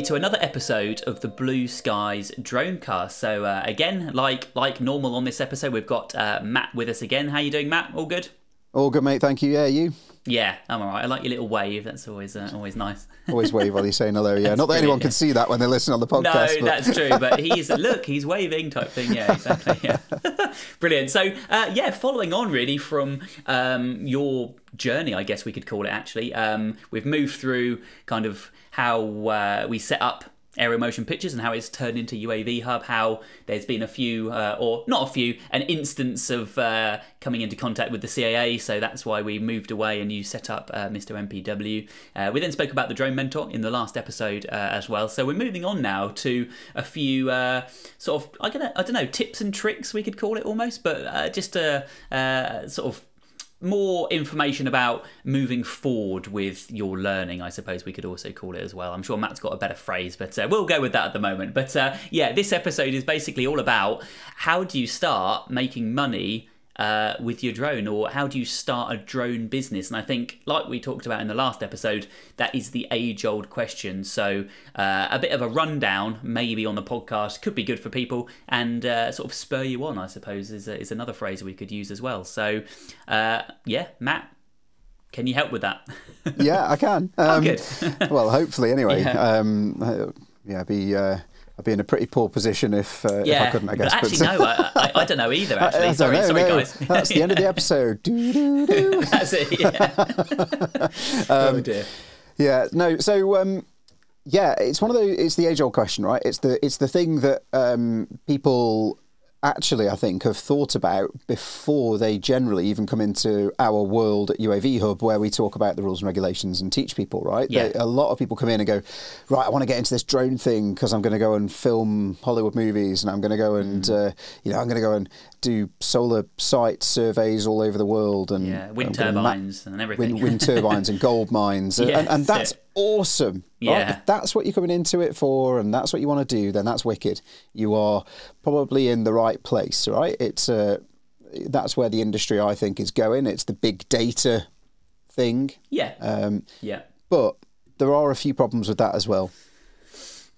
everybody to another episode of the Blue Skies Dronecast. So uh, again, like like normal on this episode, we've got uh, Matt with us again. How you doing, Matt? All good? All good, mate. Thank you. Yeah, you. Yeah, I'm alright. I like your little wave. That's always uh, always nice. Always wave while you're saying hello. Yeah, not that anyone can see that when they listen on the No, podcast. but- that's true. But he's look, he's waving type thing. Yeah, exactly. Yeah, brilliant. So uh, yeah, following on really from um, your journey, I guess we could call it. Actually, um, we've moved through kind of how uh, we set up aerial motion pictures and how it's turned into UAV hub. How there's been a few, uh, or not a few, an instance of uh, coming into contact with the CAA. So that's why we moved away and you set up uh, Mr. MPW. Uh, we then spoke about the drone mentor in the last episode uh, as well. So we're moving on now to a few uh, sort of I don't know, I don't know tips and tricks we could call it almost, but just a sort of more information about moving forward with your learning, I suppose we could also call it as well. I'm sure Matt's got a better phrase, but uh, we'll go with that at the moment. But uh, yeah, this episode is basically all about how do you start making money uh, with your drone, or how do you start a drone business? And I think, like we talked about in the last episode, that is the age old question. So, uh, a bit of a rundown, maybe on the podcast, could be good for people and uh, sort of spur you on, I suppose, is, is another phrase we could use as well. So, uh, yeah, Matt, can you help with that? yeah, I can. Um, good. well, hopefully, anyway. Yeah. Um, uh, yeah, be uh, I'd be in a pretty poor position if uh, if yeah, I couldn't. I guess. but actually, no, I, I, I don't know either. I- Actually, I sorry, know, sorry, no. guys. That's the end of the episode. Doo, doo, doo. That's it. Yeah. Um, oh dear. Yeah, no. So, um, yeah, it's one of the. It's the age-old question, right? It's the it's the thing that um, people actually, I think, have thought about before they generally even come into our world at UAV Hub, where we talk about the rules and regulations and teach people. Right? Yeah. They- a lot of people come in and go, right, I want to get into this drone thing because I'm going to go and film Hollywood movies, and I'm going to go and Mm. uh, you know I'm going to go and do solar site surveys all over the world, and Yeah, wind turbines and everything. wind, wind turbines and gold mines, and, and, and that's. Awesome. right? Yeah. If that's what you're coming into it for, and that's what you want to do, then that's wicked. You are probably in the right place, right? It's uh, that's where the industry I think is going. It's the big data thing, yeah, um, yeah, but there are a few problems with that as well.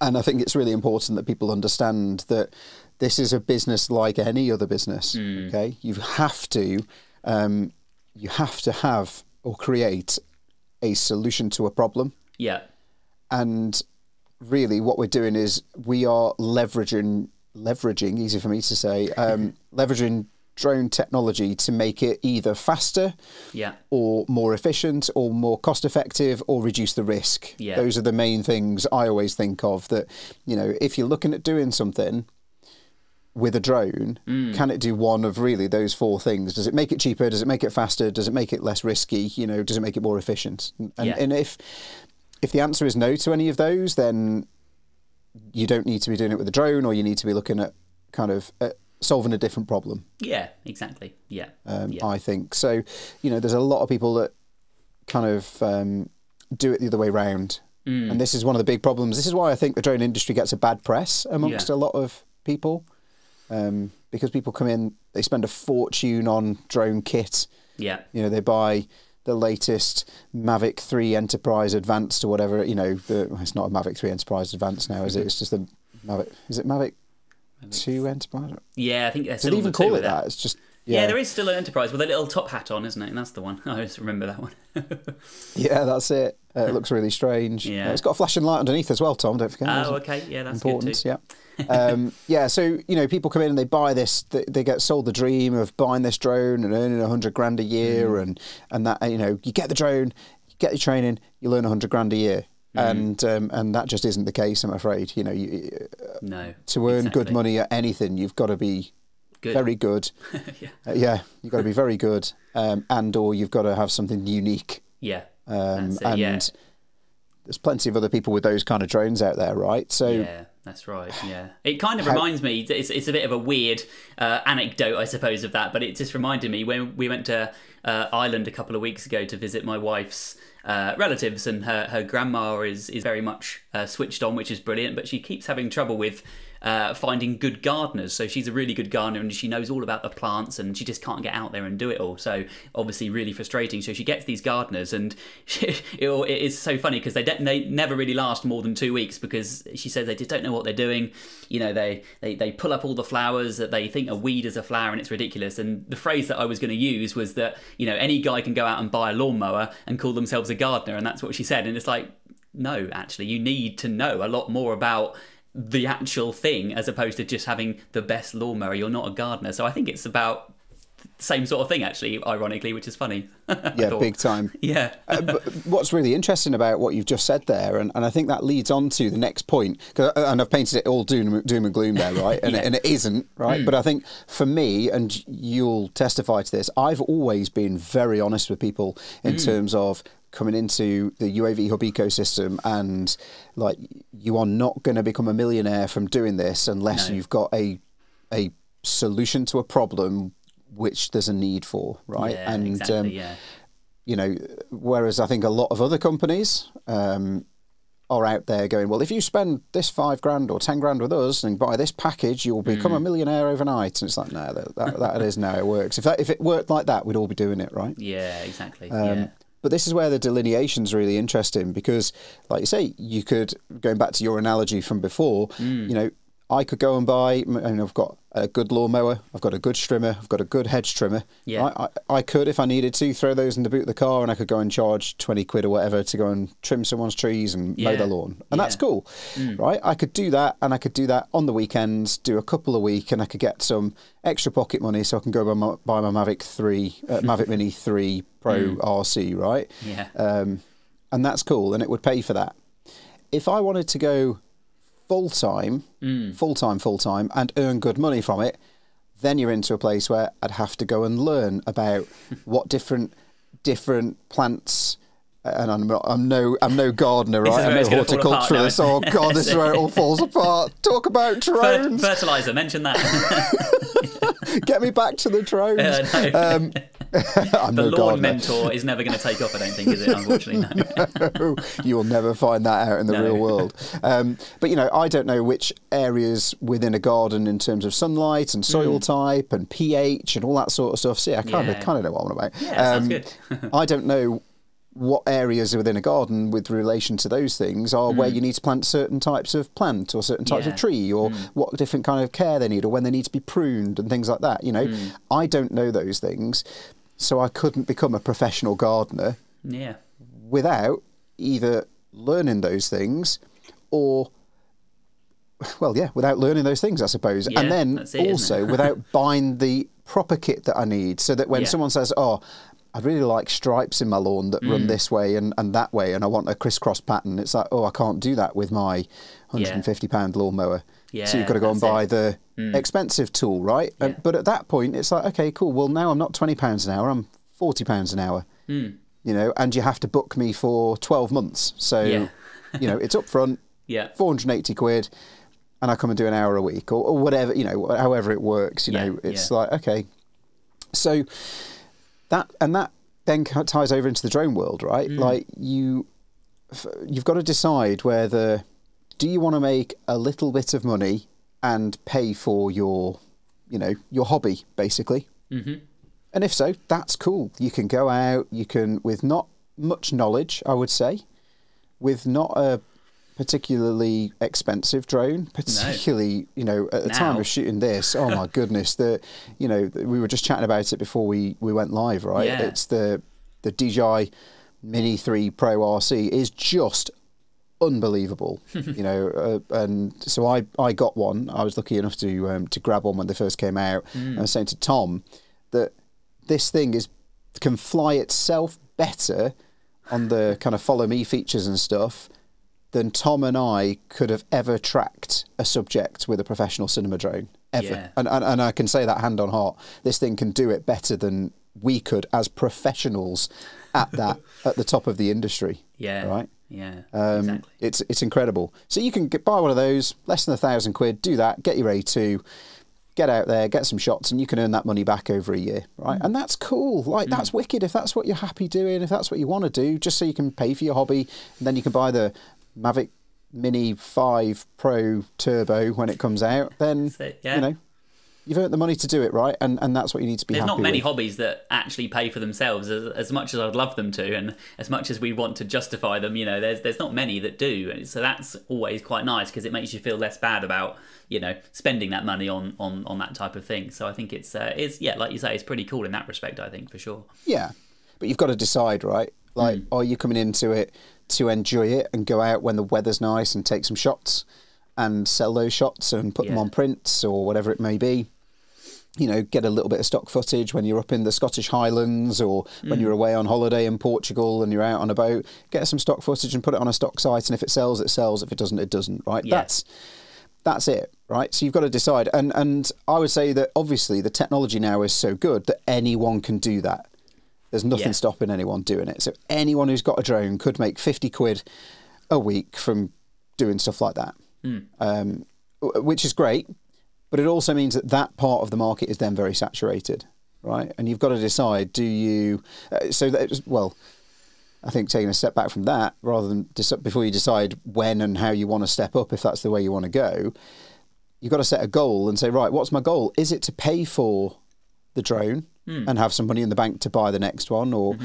And I think it's really important that people understand that this is a business like any other business. Okay, you have to, um, you have to have or create a solution to a problem. Yeah, And really, what we're doing is we are leveraging, leveraging, easy for me to say, um, leveraging drone technology to make it either faster yeah, or more efficient or more cost effective or reduce the risk. Yeah. Those are the main things I always think of that, you know, if you're looking at doing something with a drone, Mm. can it do one of really those four things? Does it make it cheaper? Does it make it faster? Does it make it less risky? You know, does it make it more efficient? And, Yeah. and if if the answer is no to any of those, then you don't need to be doing it with a drone, or you need to be looking at kind of uh, solving a different problem. yeah, exactly. Yeah, Um, yeah, I think so. You know, there's a lot of people that kind of um, do it the other way round, Mm. and this is one of the big problems. This is why I think the drone industry gets a bad press amongst Yeah. a lot of people, um, because people come in, they spend a fortune on drone kit. yeah, You know, they buy the latest Mavic 3 Enterprise Advanced or whatever. You know, the, it's not a Mavic 3 Enterprise Advanced now, is it? Mm-hmm. It's just the Mavic. Is it Mavic 2 Enterprise? yeah. I think they even call it that? It's just Yeah. there is still an Enterprise with a little top hat on, isn't it? And that's the one. I just remember that one. Yeah, that's it. Uh, it looks really strange. Yeah. Uh, it's got a flashing light underneath as well, Tom. Don't forget. oh, okay. Yeah, that's important. good too. Yeah. um, yeah. So you know, people come in and they buy this. They, they get sold the dream of buying this drone and earning a hundred grand a year, Mm. and and that you know, you get the drone, you get your training, you learn a hundred grand a year. Mm. And um, and that just isn't the case, I'm afraid. You know, you, No. to earn good money at anything, you've got to be Good. very good. yeah. Uh, yeah, you've got to be very good, um, and or you've got to have something unique. Yeah. Um, it, and yeah. there's plenty of other people with those kind of drones out there, right? So Yeah, that's right. Yeah, it kind of reminds me. It's it's a bit of a weird uh, anecdote, I suppose, of that. But it just reminded me when we went to uh, Ireland a couple of weeks ago to visit my wife's uh, relatives, and her her grandma is is very much uh, switched on, which is brilliant. But she keeps having trouble with uh, finding good gardeners. So she's a really good gardener and she knows all about the plants and she just can't get out there and do it all. So obviously really frustrating. So she gets these gardeners and she, it, it is so funny because they, de- they never really last more than two weeks because she says they just don't know what they're doing. You know, they, they, they pull up all the flowers that they think a weed is a flower and it's ridiculous. And the phrase that I was going to use was that, you know, any guy can go out and buy a lawnmower and call themselves a gardener. And that's what she said. And it's like, no, actually, you need to know a lot more about the actual thing as opposed to just having the best lawnmower. You're not a gardener. So I think it's about same sort of thing actually ironically which is funny yeah big time yeah uh, but what's really interesting about what you've just said there and, and i think that leads on to the next point uh, and i've painted it all doom, doom and gloom there right and, yeah. and it isn't right mm. but i think for me and you'll testify to this i've always been very honest with people in mm. terms of coming into the UAV hub ecosystem and like you are not going to become a millionaire from doing this unless no. you've got a a solution to a problem which there's a need for, right? Yeah, and exactly, um, yeah. you know, whereas I think a lot of other companies um, are out there going, well, if you spend this five grand or ten grand with us and buy this package, you'll become mm. a millionaire overnight. And it's like, no, that, that, that is now it works. If that, if it worked like that, we'd all be doing it, right? Yeah, exactly. Um, yeah. But this is where the delineation is really interesting because, like you say, you could going back to your analogy from before. Mm. You know, I could go and buy, and I've got a good lawnmower, I've got a good strimmer, I've got a good hedge trimmer. Yeah. I, I, I, could, if I needed to, throw those in the boot of the car and I could go and charge 20 quid or whatever to go and trim someone's trees and yeah. mow their lawn. And yeah. that's cool, mm. right? I could do that and I could do that on the weekends, do a couple a week, and I could get some extra pocket money so I can go buy my, buy my Mavic 3, uh, Mavic Mini 3 Pro mm. RC, right? Yeah. Um, and that's cool and it would pay for that. If I wanted to go full time, mm. full time, full time, and earn good money from it, then you're into a place where I'd have to go and learn about what different different plants. And I'm, not, I'm no I'm no gardener, right? I'm no horticulturalist. Oh God, this is where it all falls apart. Talk about drones. Fertilizer, mention that. Get me back to the drones. Uh, no. um, the no lawn gardener. mentor is never going to take off, I don't think, is it? Unfortunately, no. no. you will never find that out in the no. real world. Um, but you know, I don't know which areas within a garden in terms of sunlight and soil mm. type and pH and all that sort of stuff. See, I kind of kind of know what I'm about. Yeah, um, sounds good. I don't know what areas within a garden with relation to those things are mm. where you need to plant certain types of plant or certain types yeah. of tree or mm. what different kind of care they need or when they need to be pruned and things like that you know mm. i don't know those things so I couldn't become a professional gardener. Yeah. Without either learning those things or well, yeah, without learning those things, I suppose. Yeah, and then it, also without buying the proper kit that I need so that when yeah. someone says, "Oh, I'd really like stripes in my lawn that mm. run this way and, and that way, and I want a crisscross pattern. It's like, oh, I can't do that with my 150 yeah. pound lawnmower. Yeah, so you've got to go and buy it. the mm. expensive tool, right? Yeah. but at that point, it's like, okay, cool. Well, now I'm not 20 pounds an hour. I'm 40 pounds an hour. Mm. You know, and you have to book me for 12 months. So, yeah. you know, it's up front. Yeah. 480 quid and I come and do an hour a week or, or whatever, you know, however it works, you know, it's like, okay. So that, and that then ties over into the drone world, right? Mm. Like you, you've got to decide whether do you want to make a little bit of money and pay for your, you know, your hobby basically. Mm-hmm. And if so, that's cool. You can go out. You can with not much knowledge, I would say, with not a particularly expensive drone, particularly no. you know at the now. time of shooting this. Oh my goodness, the you know we were just chatting about it before we we went live, right? Yeah. It's the the DJI Mini 3 Pro RC is just unbelievable, you know. Uh, and so I, I got one. I was lucky enough to um, to grab one when they first came out. Mm. I was saying to Tom that this thing is can fly itself better on the kind of follow me features and stuff than Tom and I could have ever tracked a subject with a professional cinema drone ever. Yeah. And, and and I can say that hand on heart. This thing can do it better than we could as professionals at that at the top of the industry. Yeah. Right. Yeah, um, exactly. It's it's incredible. So you can get, buy one of those, less than a thousand quid. Do that. Get your A2. Get out there, get some shots, and you can earn that money back over a year, right? Mm. And that's cool. Like mm. that's wicked. If that's what you're happy doing, if that's what you want to do, just so you can pay for your hobby, and then you can buy the Mavic Mini 5 Pro Turbo when it comes out, then, it, yeah. you know, you've earned the money to do it, right? And and that's what you need to be There's not many with. hobbies that actually pay for themselves as, as much as I'd love them to, and as much as we want to justify them. You know, there's there's not many that do, and so that's always quite nice because it makes you feel less bad about you know spending that money on on on that type of thing. So I think it's uh, it's yeah, like you say, it's pretty cool in that respect. I think for sure. Yeah. But you've got to decide, right? Like, Hmm. are you coming into it to enjoy it and go out when the weather's nice and take some shots and sell those shots and put them on prints or whatever it may be? You know, get a little bit of stock footage when you're up in the Scottish Highlands or when Hmm. you're away on holiday in Portugal and you're out on a boat. Get some stock footage and put it on a stock site. And if it sells, it sells. If it doesn't, it doesn't. Right? Yeah. That's that's it, right? So you've got to decide. And and I would say that obviously the technology now is so good that anyone can do that. There's nothing Yeah. stopping anyone doing it. So anyone who's got a drone could make 50 quid a week from doing stuff like that, um, which is great. But it also means that that part of the market is then very saturated, right? And you've got to decide: do you? Uh, so that well, I think taking a step back from that, rather than before you decide when and how you want to step up, if that's the way you want to go, you've got to set a goal and say, right, what's my goal? Is it to pay for the drone and have some money in the bank to buy the next one, or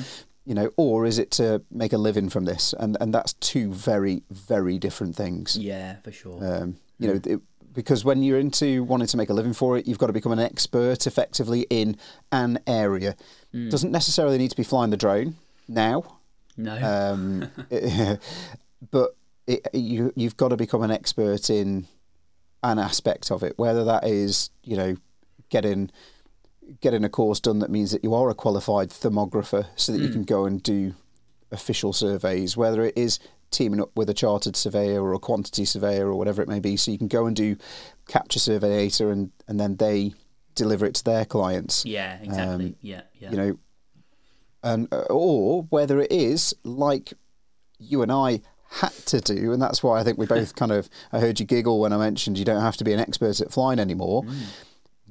you know, or is it to make a living from this? And and that's two very very different things. Yeah, for sure. Um, you know, it, because when you're into wanting to make a living for it, you've got to become an expert effectively in an area. Doesn't necessarily need to be flying the drone now, no. um, but it, you you've got to become an expert in an aspect of it, whether that is you know getting getting a course done that means that you are a qualified thermographer, so that you can go and do official surveys, whether it is teaming up with a chartered surveyor or a quantity surveyor or whatever it may be, so you can go and do capture survey data and and then they deliver it to their clients yeah, exactly. um, yeah, yeah. you know, and uh, or whether it is like you and I had to do, and that's why I think we both kind of. I heard you giggle when I mentioned you don't have to be an expert at flying anymore.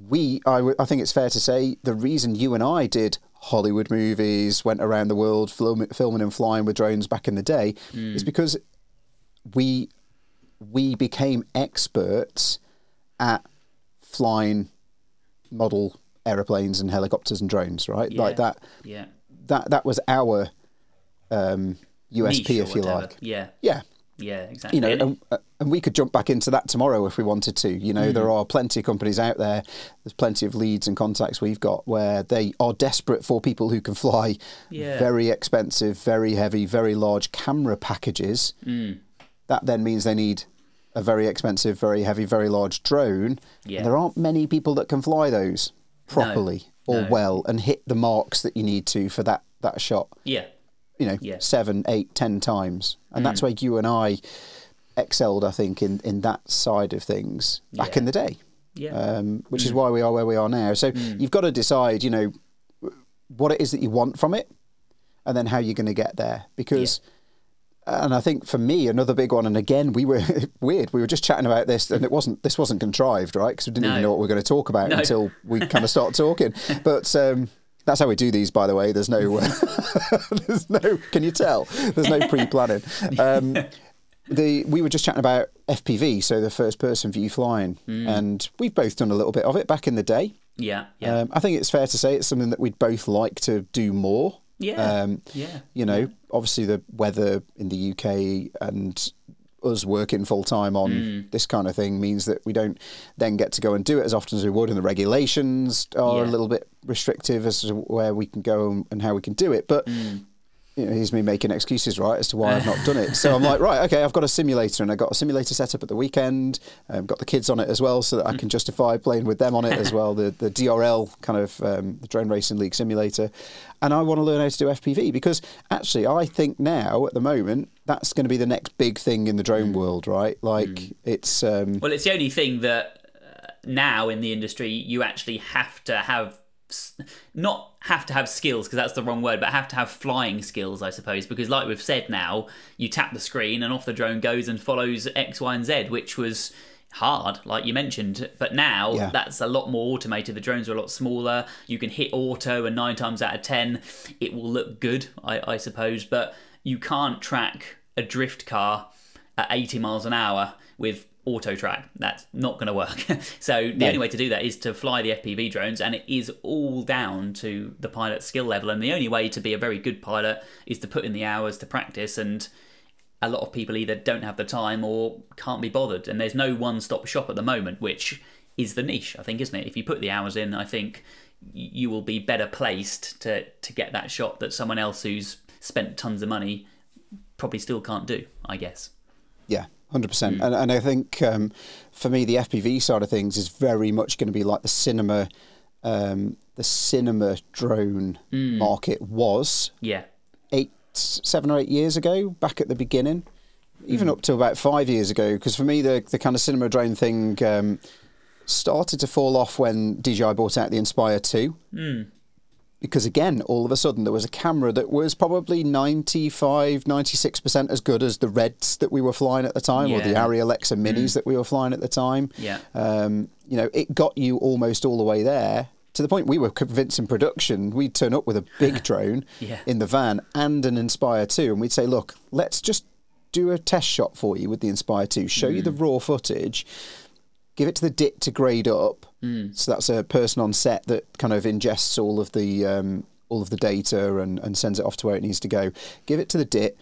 We, I, w- I think it's fair to say, the reason you and I did Hollywood movies, went around the world film, filming and flying with drones back in the day, is because we we became experts at flying model aeroplanes and helicopters and drones, right? yeah. Like that. Yeah. That that was our um, USP, Niche if you whatever. like. Yeah. Yeah, Yeah, exactly. you know, And- and, uh, and we could jump back into that tomorrow if we wanted to. You know, Mm. there are plenty of companies out there. There's plenty of leads and contacts we've got where they are desperate for people who can fly Yeah. very expensive, very heavy, very large camera packages. Mm. That then means they need a very expensive, very heavy, very large drone. Yeah. And there aren't many people that can fly those properly or no. well and hit the marks that you need to for that that shot yeah. You know, Yeah. seven, eight, ten times. And that's where you and I excelled, I think, in, in that side of things back Yeah. in the day, Yeah. um, which is why we are where we are now. So you've got to decide, you know, what it is that you want from it and then how you're going to get there. Because, and I think for me, another big one, and again, we were weird. We were just chatting about this, and it wasn't. This wasn't contrived, right? Because we didn't even know what we were going to talk about No. until we kind of started talking. But um, that's how we do these, by the way. There's no, there's no. Can you tell? There's no pre-planning. Um, the we were just chatting about FPV, so the first-person view flying, Mm. and we've both done a little bit of it back in the day. yeah. Yeah. Um, I think it's fair to say it's something that we'd both like to do more. yeah. Um, yeah. you know, obviously the weather in the UK and us working full time on Mm. this kind of thing means that we don't then get to go and do it as often as we would, and the regulations are a little bit restrictive as to where we can go and, and how we can do it. But Mm. you know, here's me making excuses, right, as to why I've not done it. So I'm like, right, okay, I've got a simulator, and I got a simulator set up at the weekend. Um, got the kids on it as well, so that I can justify playing with them on it as well. The the DRL kind of um, the Drone Racing League simulator, and I want to learn how to do FPV because actually, I think now at the moment that's going to be the next big thing in the drone world, right? Like it's um, Well, it's the only thing that uh, now in the industry you actually have to have not have to have skills because that's the wrong word but have to have flying skills i suppose because like we've said now you tap the screen and off the drone goes and follows x y and z which was hard like you mentioned. But now Yeah. that's a lot more automated. The drones are a lot smaller. You can hit auto and nine times out of ten it will look good i, I suppose. But you can't track a drift car at 80 miles an hour with auto track. That's not going to work. so the only way to do that is to fly the FPV drones, and it is all down to the pilot's skill level. And the only way to be a very good pilot is to put in the hours to practice. And a lot of people either don't have the time or can't be bothered. And there's no one-stop shop at the moment, which is the niche, I think, isn't it? If you put the hours in, I think you will be better placed to to get that shot that someone else who's spent tons of money probably still can't do. I guess. Yeah, hundred percent. And and I think um, for me, the FPV side of things is very much going to be like the cinema, um, the cinema drone market was Yeah. eight, seven or eight years ago, back at the beginning, even up to about five years ago. Because for me, the the kind of cinema drone thing um, started to fall off when DJI bought out the Inspire Two. Because again, all of a sudden, there was a camera that was probably 95, 96% as good as the Reds that we were flying at the time, or the Yeah. Arri Alexa Minis that we were flying at the time. Yeah. Um, you know, it got you almost all the way there to the point we were convincing production. We'd turn up with a big drone Yeah. in the van and an Inspire 2, and we'd say, look, let's just do a test shot for you with the Inspire 2, show you the Mm. raw footage, give it to the DIT to grade up. Mm. So that's a person on set that kind of ingests all of the um, all of the data and, and sends it off to where it needs to go. Give it to the DIT.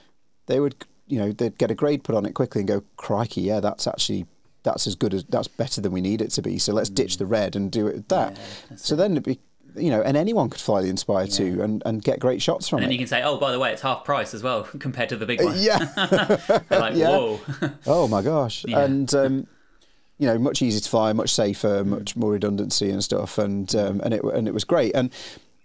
They would, you know, they'd get a grade put on it quickly and go, crikey, yeah, that's actually that's as good as that's better than we need it to be. So let's ditch the red and do it with that. Mm. Yeah, so then it'd be, you know, and anyone could fly the Inspire 2 and, and get great shots from it. And then it. you can say, oh, by the way, it's half price as well compared to the big one. yeah. They're like, yeah. whoa. Oh my gosh! Yeah. And um, you know, much easier to fly, much safer, much more redundancy and stuff, and um, and it and it was great. And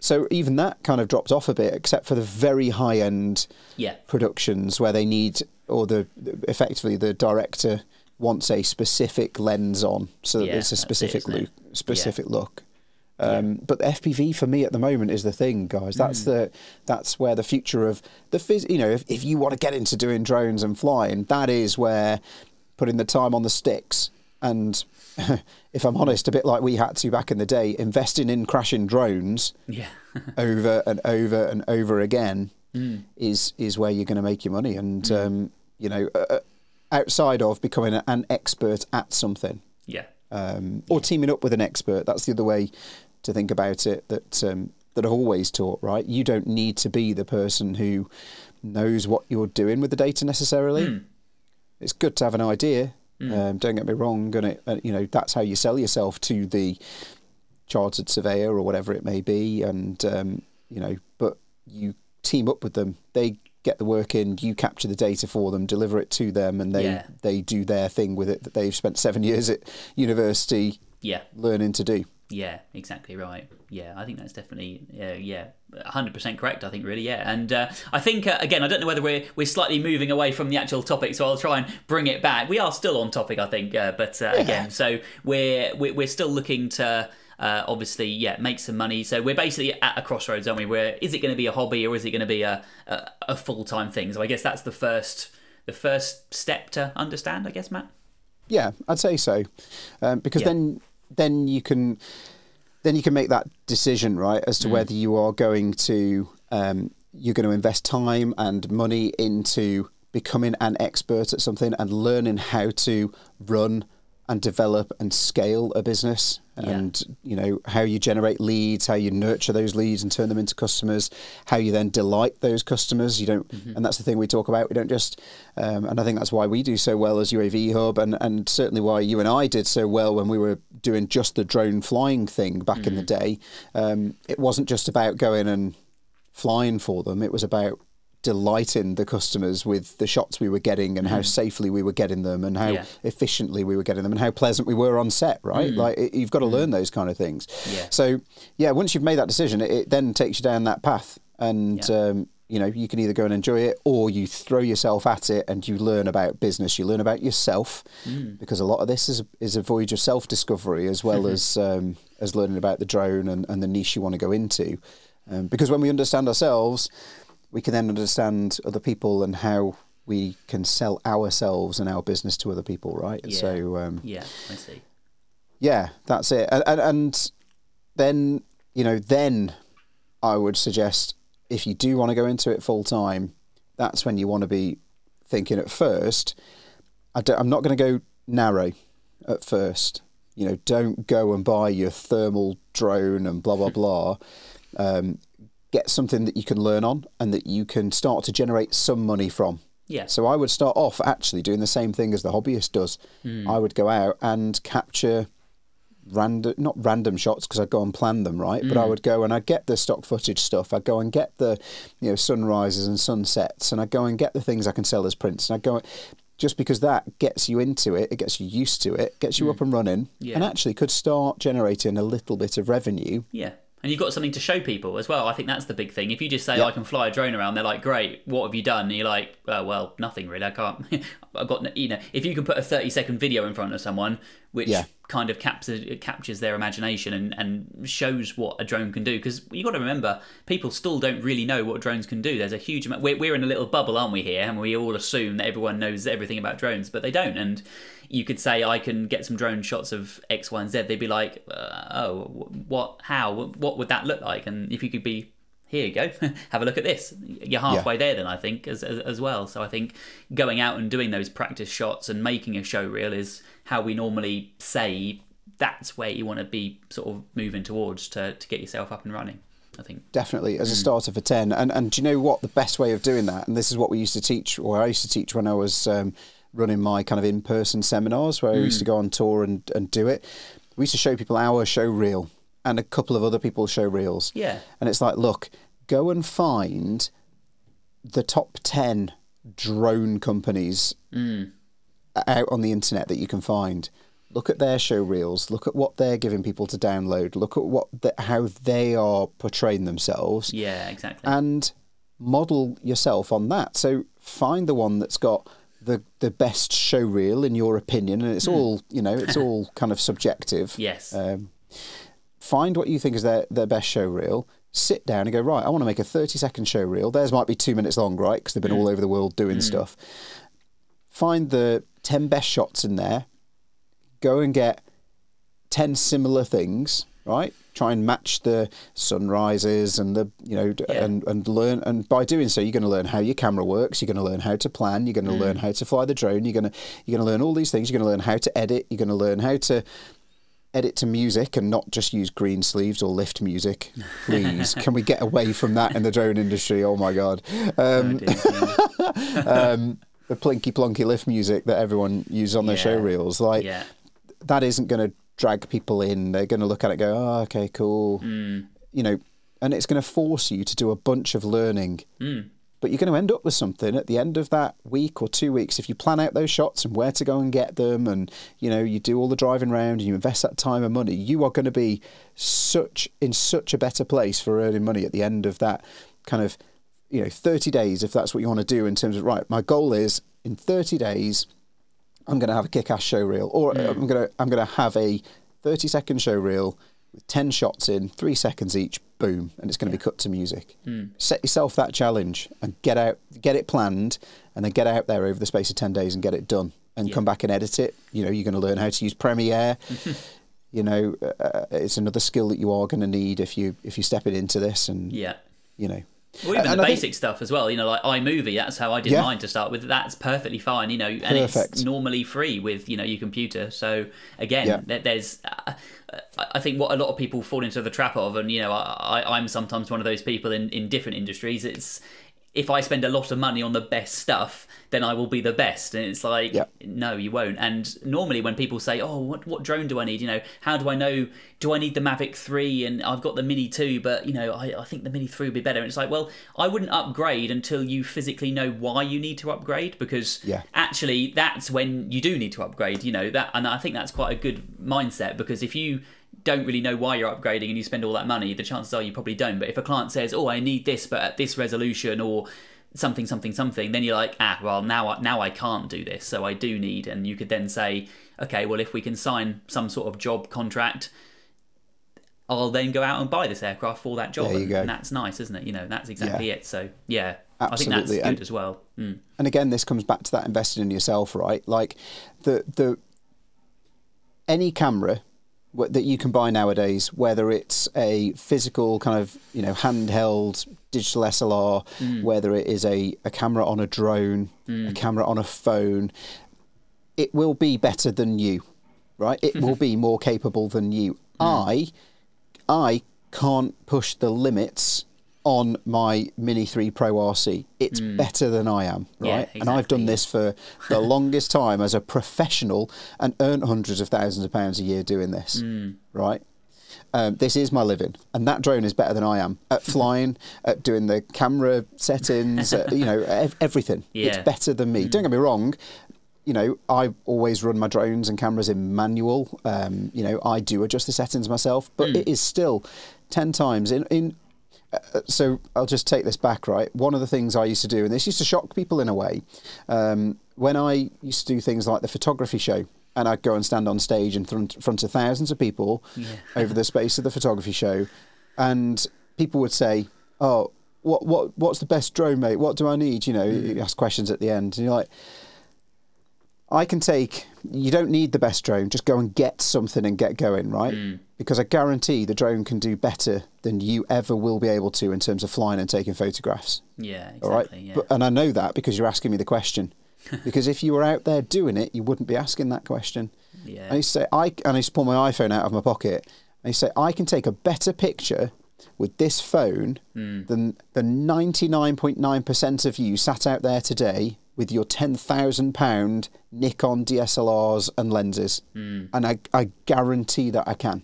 so even that kind of dropped off a bit, except for the very high end yeah. productions where they need, or the effectively the director wants a specific lens on, so that Yeah, it's a specific it? look, specific look. Um, But the FPV for me at the moment is the thing, guys. That's the that's where the future of the phys- you know if, if you want to get into doing drones and flying, that is where putting the time on the sticks and if I'm honest, a bit like we had to back in the day, investing in crashing drones Yeah. over and over and over again Mm. is is where you're going to make your money. And um, you know, uh, outside of becoming an expert at something yeah. um, or teaming up with an expert, that's the other way to think about it. That um, that I've always taught. Right, you don't need to be the person who knows what you're doing with the data necessarily. Mm. It's good to have an idea. Um, don't get me wrong, and it, uh, you know that's how you sell yourself to the chartered surveyor or whatever it may be, and um, you know, but you team up with them. They get the work in, you capture the data for them, deliver it to them, and they Yeah. they do their thing with it that they've spent seven years at university Yeah. learning to do. Yeah, exactly right. Yeah, I think that's definitely uh, yeah, hundred percent correct. I think really yeah, and uh, I think uh, again I don't know whether we're we're slightly moving away from the actual topic, so I'll try and bring it back. We are still on topic, I think, uh, but uh, again, so we're we're we're still looking to. Uh, obviously, yeah, make some money. So we're basically at a crossroads, aren't we? Where is it going to be a hobby or is it going to be a a, a full time thing? So I guess that's the first the first step to understand. I guess, Matt. Yeah, I'd say so, um, because Yeah. then then you can then you can make that decision right as to Mm. whether you are going to um, you're going to invest time and money into becoming an expert at something and learning how to run and develop and scale a business Yeah. and you know how you generate leads how you nurture those leads and turn them into customers how you then delight those customers you don't Mm-hmm. and that's the thing we talk about we don't just um, and i think that's why we do so well as uav hub and and certainly why you and i did so well when we were doing just the drone flying thing back in the Mm. day um, it wasn't just about going and flying for them it was about delighting the customers with the shots we were getting and how safely we were getting them and how Mm. Yeah. efficiently we were getting them and how pleasant we were on set right like it, you've got to learn those kind of things Mm. Yeah. so yeah once you've made that decision it, it then takes you down that path and Yeah. um, you know you can either go and enjoy it or you throw yourself at it and you learn about business you learn about yourself Mm. because a lot of this is is a voyage of self discovery as well Mm-hmm. as um, as learning about the drone and, and the niche you want to go into um, because when we understand ourselves we can then understand other people and how we can sell ourselves and our business to other people right Yeah. so um, Yeah, I see. yeah, that's it. And, and, and then, you know, then I would suggest if you do want to go into it full time, that's when you want to be thinking at first, I don't, I'm not going to go narrow at first. You know, don't go and buy your thermal drone and blah blah blah. Um, get something that you can learn on and that you can start to generate some money from. Yeah. So I would start off actually doing the same thing as the hobbyist does. Hmm. I would go out and capture random, not random shots because I'd go and plan them, right? But I hmm. would go and I'd get the stock footage stuff. I'd go and get the, you know, sunrises and sunsets, and I'd go and get the things I can sell as prints. And I'd go, just because that gets you into it, it gets you used to it, gets you hmm. up and running, Yeah. and actually could start generating a little bit of revenue. Yeah. And you've got something to show people as well. I think that's the big thing. If you just say Yeah. I can fly a drone around, they're like, "Great, what have you done?" And you're like, uh, "Well, nothing really. I can't. I've got no-" you know." If you can put a 30 second video in front of someone, which Yeah. Kind of captures captures their imagination and, and shows what a drone can do, because you got to remember, people still don't really know what drones can do. There's a huge amount. We're, we're in a little bubble, aren't we here? And we all assume that everyone knows everything about drones, but they don't. And you could say I can get some drone shots of X, Y, and Z. They'd be like, uh, "Oh, what? How? What would that look like?" And if you could be, here you go, have a look at this. You're halfway there, then I think as, as as well. So I think going out and doing those practice shots and making a show reel is how we normally say that's where you want to be sort of moving towards to to get yourself up and running. I think. definitely as a starter for 10 and and do you know what the best way of doing that and this is what we used to teach or i used to teach when i was um, running my kind of in-person seminars where i used to go on tour and, and do it we used to show people our show reel and a couple of other people's show reels Yeah. and it's like look go and find the top 10 drone companies out on the internet that you can find. Look at their show reels. Look at what they're giving people to download. Look at what the, how they are portraying themselves, Yeah, exactly. and model yourself on that. So find the one that's got the the best show reel in your opinion, and it's all you know. It's all kind of subjective. yes. Um, find what you think is their, their best show reel. Sit down and go right. I want to make a thirty second show reel. Theirs might be two minutes long, right? Because they've been all over the world doing mm. stuff. Find the ten best shots in there. Go and get ten similar things, right? Try and match the sunrises and the you know Yeah. and and learn. And by doing so, you're going to learn how your camera works. You're going to learn how to plan. You're going to mm. learn how to fly the drone. You're going to you're going to learn all these things. You're going to learn how to edit. You're going to learn how to edit to music and not just use Greensleeves or lift music. Please, can we get away from that in the drone industry? Oh my god, um, um, the plinky plonky lift music that everyone uses on their show reels, like yeah. that isn't going to drag people in. They're going to look at it, and go, oh, okay, cool, Mm. you know, and it's going to force you to do a bunch of learning. Mm. But you're going to end up with something at the end of that week or two weeks if you plan out those shots and where to go and get them, and you know you do all the driving around and you invest that time and money. You are going to be such in such a better place for earning money at the end of that kind of you know 30 days if that's what you want to do in terms of right. My goal is in 30 days I'm going to have a kick-ass show reel, or uh, mm. I'm going to I'm going to have a 30 second show reel with 10 shots in, three seconds each, boom, and it's going to be cut to music. Set yourself that challenge and get out, get it planned, and then get out there over the space of 10 days and get it done, and Yeah. come back and edit it. You know, you're going to learn how to use Premiere. you know, uh, it's another skill that you are going to need if you if you step it into this, and Yeah. you know. Or even And the I think- basic stuff as well, you know, like iMovie, that's how I did Yeah. mine to start with. That's perfectly fine, you know, and it's normally free with, you know, your computer. So again, Yeah. there's, uh, I think what a lot of people fall into the trap of, and, you know, I, I- I'm sometimes one of those people in, in different industries, it's, if I spend a lot of money on the best stuff, then I will be the best. And it's like, Yeah. no, you won't. And normally when people say, oh, what, what drone do I need? You know, how do I know? Do I need the Mavic 3 and I've got the Mini 2, but, you know, I, I think the Mini 3 would be better. And it's like, well, I wouldn't upgrade until you physically know why you need to upgrade because Yeah. actually that's when you do need to upgrade, you know, that. And I think that's quite a good mindset because if you don't really know why you're upgrading and you spend all that money, the chances are you probably don't. But if a client says, "Oh, I need this, but at this resolution," or something, something, something, then you're like, "Ah, well, now, I, now I can't do this, so I do need." And you could then say, "Okay, well, if we can sign some sort of job contract." I'll then go out and buy this aircraft for that job, There you and, go. and that's nice, isn't it? You know, that's exactly Yeah. it. So, yeah, I think that's good And- as well. Mm. and again this comes back to that investing in yourself right like the the any camera that you can buy nowadays whether it's a physical kind of you know handheld digital SLR mm. whether it is a, a camera on a drone mm. a camera on a phone it will be better than you, right? It will be more capable than you. Mm. I, I can't push the limits on my Mini 3 Pro RC. It's hmm. better than I am, Yeah, right? And I've done this for the longest time as a professional and earned hundreds of thousands of pounds a year doing this, hmm. right? Um, this is my living, and that drone is better than I am at hmm. flying, at doing the camera settings, at, you know, ev- everything. It's better than me. Don't get me wrong. You know, I always run my drones and cameras in manual. Um, you know, I do adjust the settings myself, but it is still ten times in in. Uh, so I'll just take this back, right? One of the things I used to do, and this used to shock people in a way, um, when I used to do things like the photography show, and I'd go and stand on stage in front, front of thousands of people over the space of the photography show, and people would say, "Oh, what what what's the best drone, mate? What do I need?" You know, you ask questions at the end, and you're like, I can take. You don't need the best drone. Just go and get something and get going, right? Because I guarantee the drone can do better than you ever will be able to in terms of flying and taking photographs. Yeah, All right, exactly. Yeah. but, and I know that because you're asking me the question. because if you were out there doing it, you wouldn't be asking that question. yeah. And I used to say, I and I used to pull my iPhone out of my pocket. And I used to say, I can take a better picture with this phone Hmm. than the 99.9% of you sat out there today with your £10,000 Nikon DSLRs and lenses. Hmm. And I, I guarantee that I can.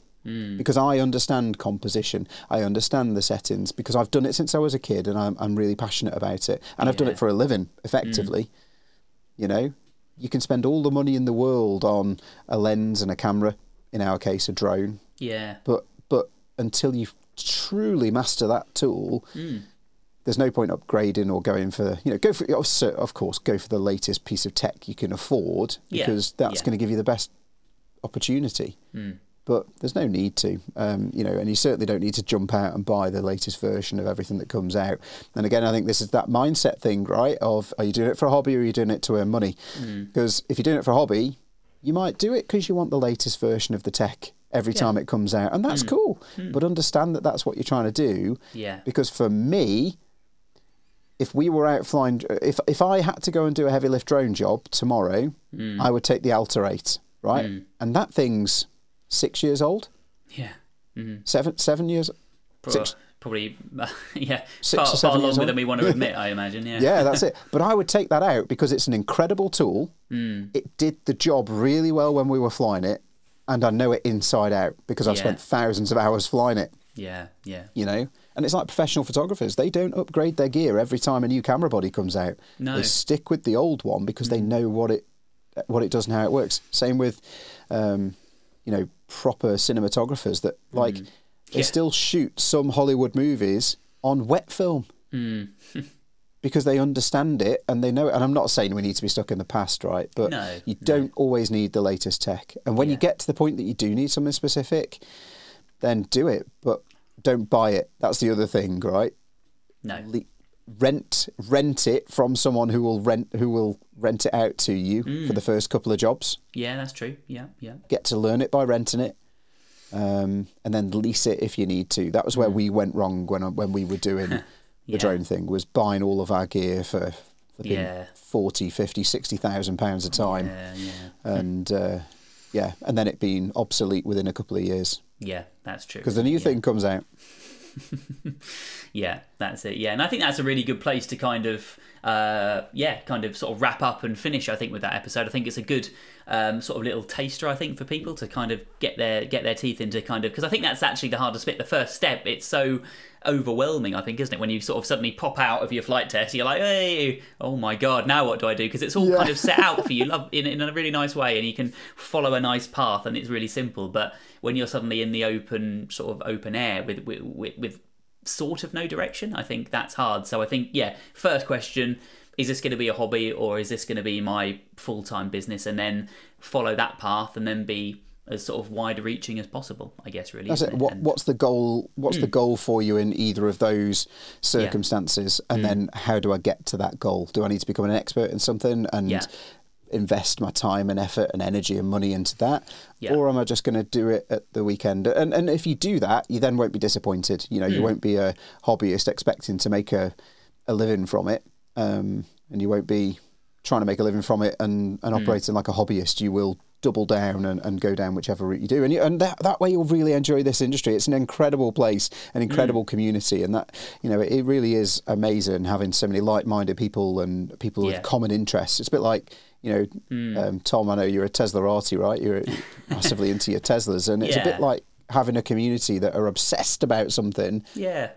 Because I understand composition, I understand the settings, because I've done it since I was a kid and I'm, I'm really passionate about it. And I've done it for a living, effectively. You know, you can spend all the money in the world on a lens and a camera, in our case, a drone, yeah. but but until you truly master that tool, Hmm. There's no point upgrading or going for you know go for of course go for the latest piece of tech you can afford Yeah, because that's yeah. Hmm. going to give you the best opportunity. But there's no need to, um, you know, and you certainly don't need to jump out and buy the latest version of everything that comes out. And again, I think this is that mindset thing, right? Of are you doing it for a hobby or are you doing it to earn money? Hmm. Because if you're doing it for a hobby, you might do it because you want the latest version of the tech every Yeah. Hmm. time it comes out, and that's cool. But understand that that's what you're trying to do. Yeah. Because for me, if we were out flying, if if I had to go and do a heavy lift drone job tomorrow, Hmm. I would take the Alta 8, right? And that thing's six years old, Yeah. Mm-hmm. seven seven years. Pro- Six- Probably, yeah, Six far, or far seven longer than we want to admit, I imagine. Yeah. Yeah, that's it. But I would take that out because it's an incredible tool. Hmm. It did the job really well when we were flying it, and I know it inside out because I've Yeah. spent thousands of hours flying it. Yeah. Yeah. you know and it's like professional photographers they don't upgrade their gear every time a new camera body comes out No. Mm. they stick with the old one because they know what it what it does and how it works same with um, you know proper cinematographers that like they Mm. Yeah. still shoot some hollywood movies on wet film Mm. because they understand it and they know it. And I'm not saying we need to be stuck in the past, right? But No, you don't always need the latest tech. And when you get to the point that you do need something specific, then do it. But don't buy it. That's the other thing, right? No. Le- rent rent it from someone who will rent who will rent it out to you Mm. for the first couple of jobs. Yeah, that's true. Yeah. Yeah. Get to learn it by renting it. Um, and then lease it if you need to. That was where we went wrong when when we were doing the Mm. Yeah. drone thing was buying all of our gear for Yeah. 40, 50, 60,000 pounds a time. Yeah. Yeah. And uh, yeah, and then it being obsolete within a couple of years Yeah. That's true. because the new Yeah. thing comes out. Yeah, that's it. Yeah, and I think that's a really good place to kind of, uh, yeah, kind of sort of wrap up and finish. I think with that episode, I think it's a good um, sort of little taster. I think for people to kind of get their get their teeth into kind of because I think that's actually the hardest bit. The first step. It's so overwhelming. I think, isn't it? When you sort of suddenly pop out of your flight test, you're like, hey, oh my god, now what do I do? Because it's all Yeah. kind of set out for you, love in in a really nice way, and you can follow a nice path, and it's really simple. But when you're suddenly in the open sort of open air with with, with, with sort of no direction. I think that's hard. So I think, yeah, first question is this going to be a hobby or is this going to be my full time business? And then follow that path and then be as sort of wide reaching as possible, I guess, really. That's it. What, And- what's the goal? What's Hmm. the goal for you in either of those circumstances? And Hmm. then how do I get to that goal? Do I need to become an expert in something and Yeah. invest my time and effort and energy and money into that? Yeah. Or am I just going to do it at the weekend? And and if you do that, you then won't be disappointed. You know, Hmm. you won't be a hobbyist expecting to make a, a living from it. Um, and you won't be trying to make a living from it and, and operating like a hobbyist, you will double down and, and go down whichever route you do. And, you, and that, that way you'll really enjoy this industry. It's an incredible place, an incredible community. And that, you know, it really is amazing having so many like minded people and people Yeah. with common interests. It's a bit like, you know, um, Tom, I know you're a Teslarati, right? You're massively into your Teslas. And it's a bit like having a community that are obsessed about something Yeah.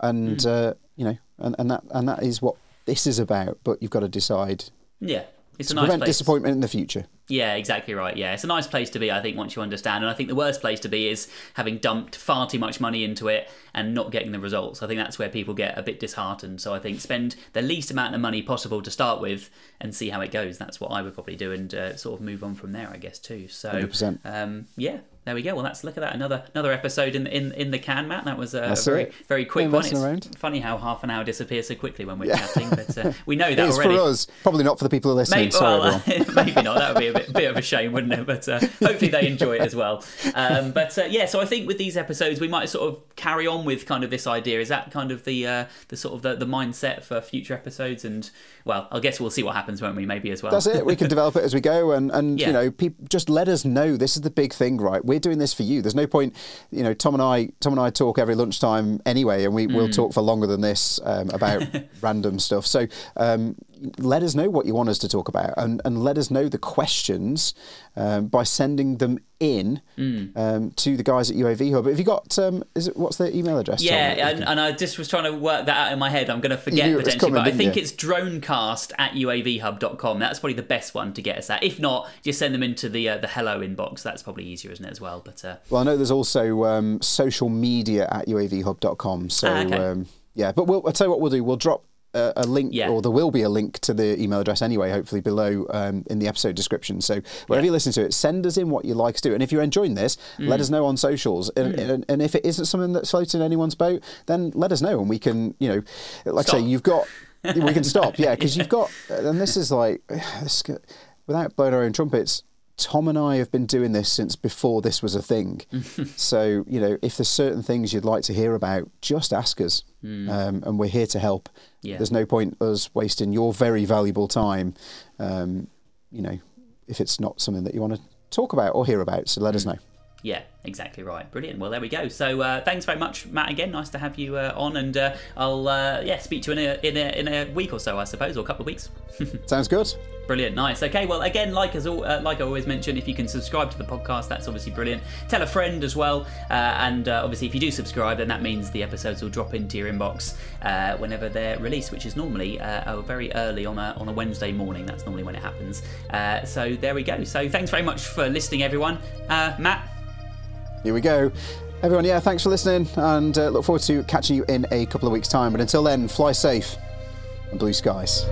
and Hmm. uh, you know, and, and that and that is what this is about. But you've got to decide Yeah. It's a to nice prevent place. disappointment in the future. Yeah, exactly right. Yeah, it's a nice place to be, I think, once you understand. And I think the worst place to be is having dumped far too much money into it and not getting the results. I think that's where people get a bit disheartened. So I think spend the least amount of money possible to start with and see how it goes. That's what I would probably do and uh, sort of move on from there, I guess, too. So, 100%. um, yeah. There we go. Well, let's look at that. Another another episode in in in the can, Matt. That was a, That's very it. very quick one. It's around. funny how half an hour disappears so quickly when we're chatting, but uh, we know that It is already. for us, probably not for the people who are listening. Maybe, Sorry, well, maybe not. That would be a bit, bit of a shame, wouldn't it? But uh, hopefully they enjoy it as well. Um, but uh, yeah, so I think with these episodes we might sort of carry on with kind of this idea. Is that kind of the uh, the sort of the, the mindset for future episodes? And well, I guess we'll see what happens, won't we? Maybe as well. That's it. We can develop it as we go, and and Yeah. you know, just let us know. This is the big thing, right? We're doing this for you. There's no point, you know. Tom and I, Tom and I talk every lunchtime anyway, and we will Mm. talk for longer than this um, about random stuff. So. Um, let us know what you want us to talk about, and, and let us know the questions um, by sending them in Mm. um, to the guys at UAV Hub. But Have you got? Um, is it what's the email address? Tom, that we Yeah, can- and, and I just was trying to work that out in my head. I'm going to forget knew it was potentially, coming, but I think you? it's dronecast at uavhub.com. That's probably the best one to get us at. If not, just send them into the uh, the hello inbox. That's probably easier, isn't it, as well? But uh, Well, I know there's also um, social media at uavhub.com. So, Ah, okay. um, yeah, but we'll, I'll tell you what we'll do. We'll drop a, a link, Yeah. or there will be a link to the email address anyway, hopefully below um, in the episode description. So, wherever you listen to it, send us in what you like to do. And if you're enjoying this, Mm. let us know on socials. And, and, and if it isn't something that's floating anyone's boat, then let us know. And we can, you know, like I say, you've got, we can stop. Yeah, because you've got, and this is like, without blowing our own trumpets, Tom and I have been doing this since before this was a thing. so, you know, if there's certain things you'd like to hear about, just ask us. Um, and we're here to help. Yeah. There's no point us wasting your very valuable time, um, you know, if it's not something that you want to talk about or hear about. So let us know. Yeah, exactly right. Brilliant. Well, there we go. So uh, thanks very much, Matt. Again, nice to have you uh, on, and uh, I'll uh, yeah speak to you in a, in a in a week or so, I suppose, or a couple of weeks. Sounds good. Brilliant, nice. Okay, well, again, like as all, uh, like I always mention, if you can subscribe to the podcast, that's obviously brilliant. Tell a friend as well, uh, and uh, obviously, if you do subscribe, then that means the episodes will drop into your inbox uh, whenever they're released, which is normally uh, very early on a on a Wednesday morning. That's normally when it happens. Uh, so there we go. So thanks very much for listening, everyone. Matt, Here we go. Everyone, yeah, thanks for listening and look forward to catching you in a couple of weeks' time. But until then, fly safe and blue skies.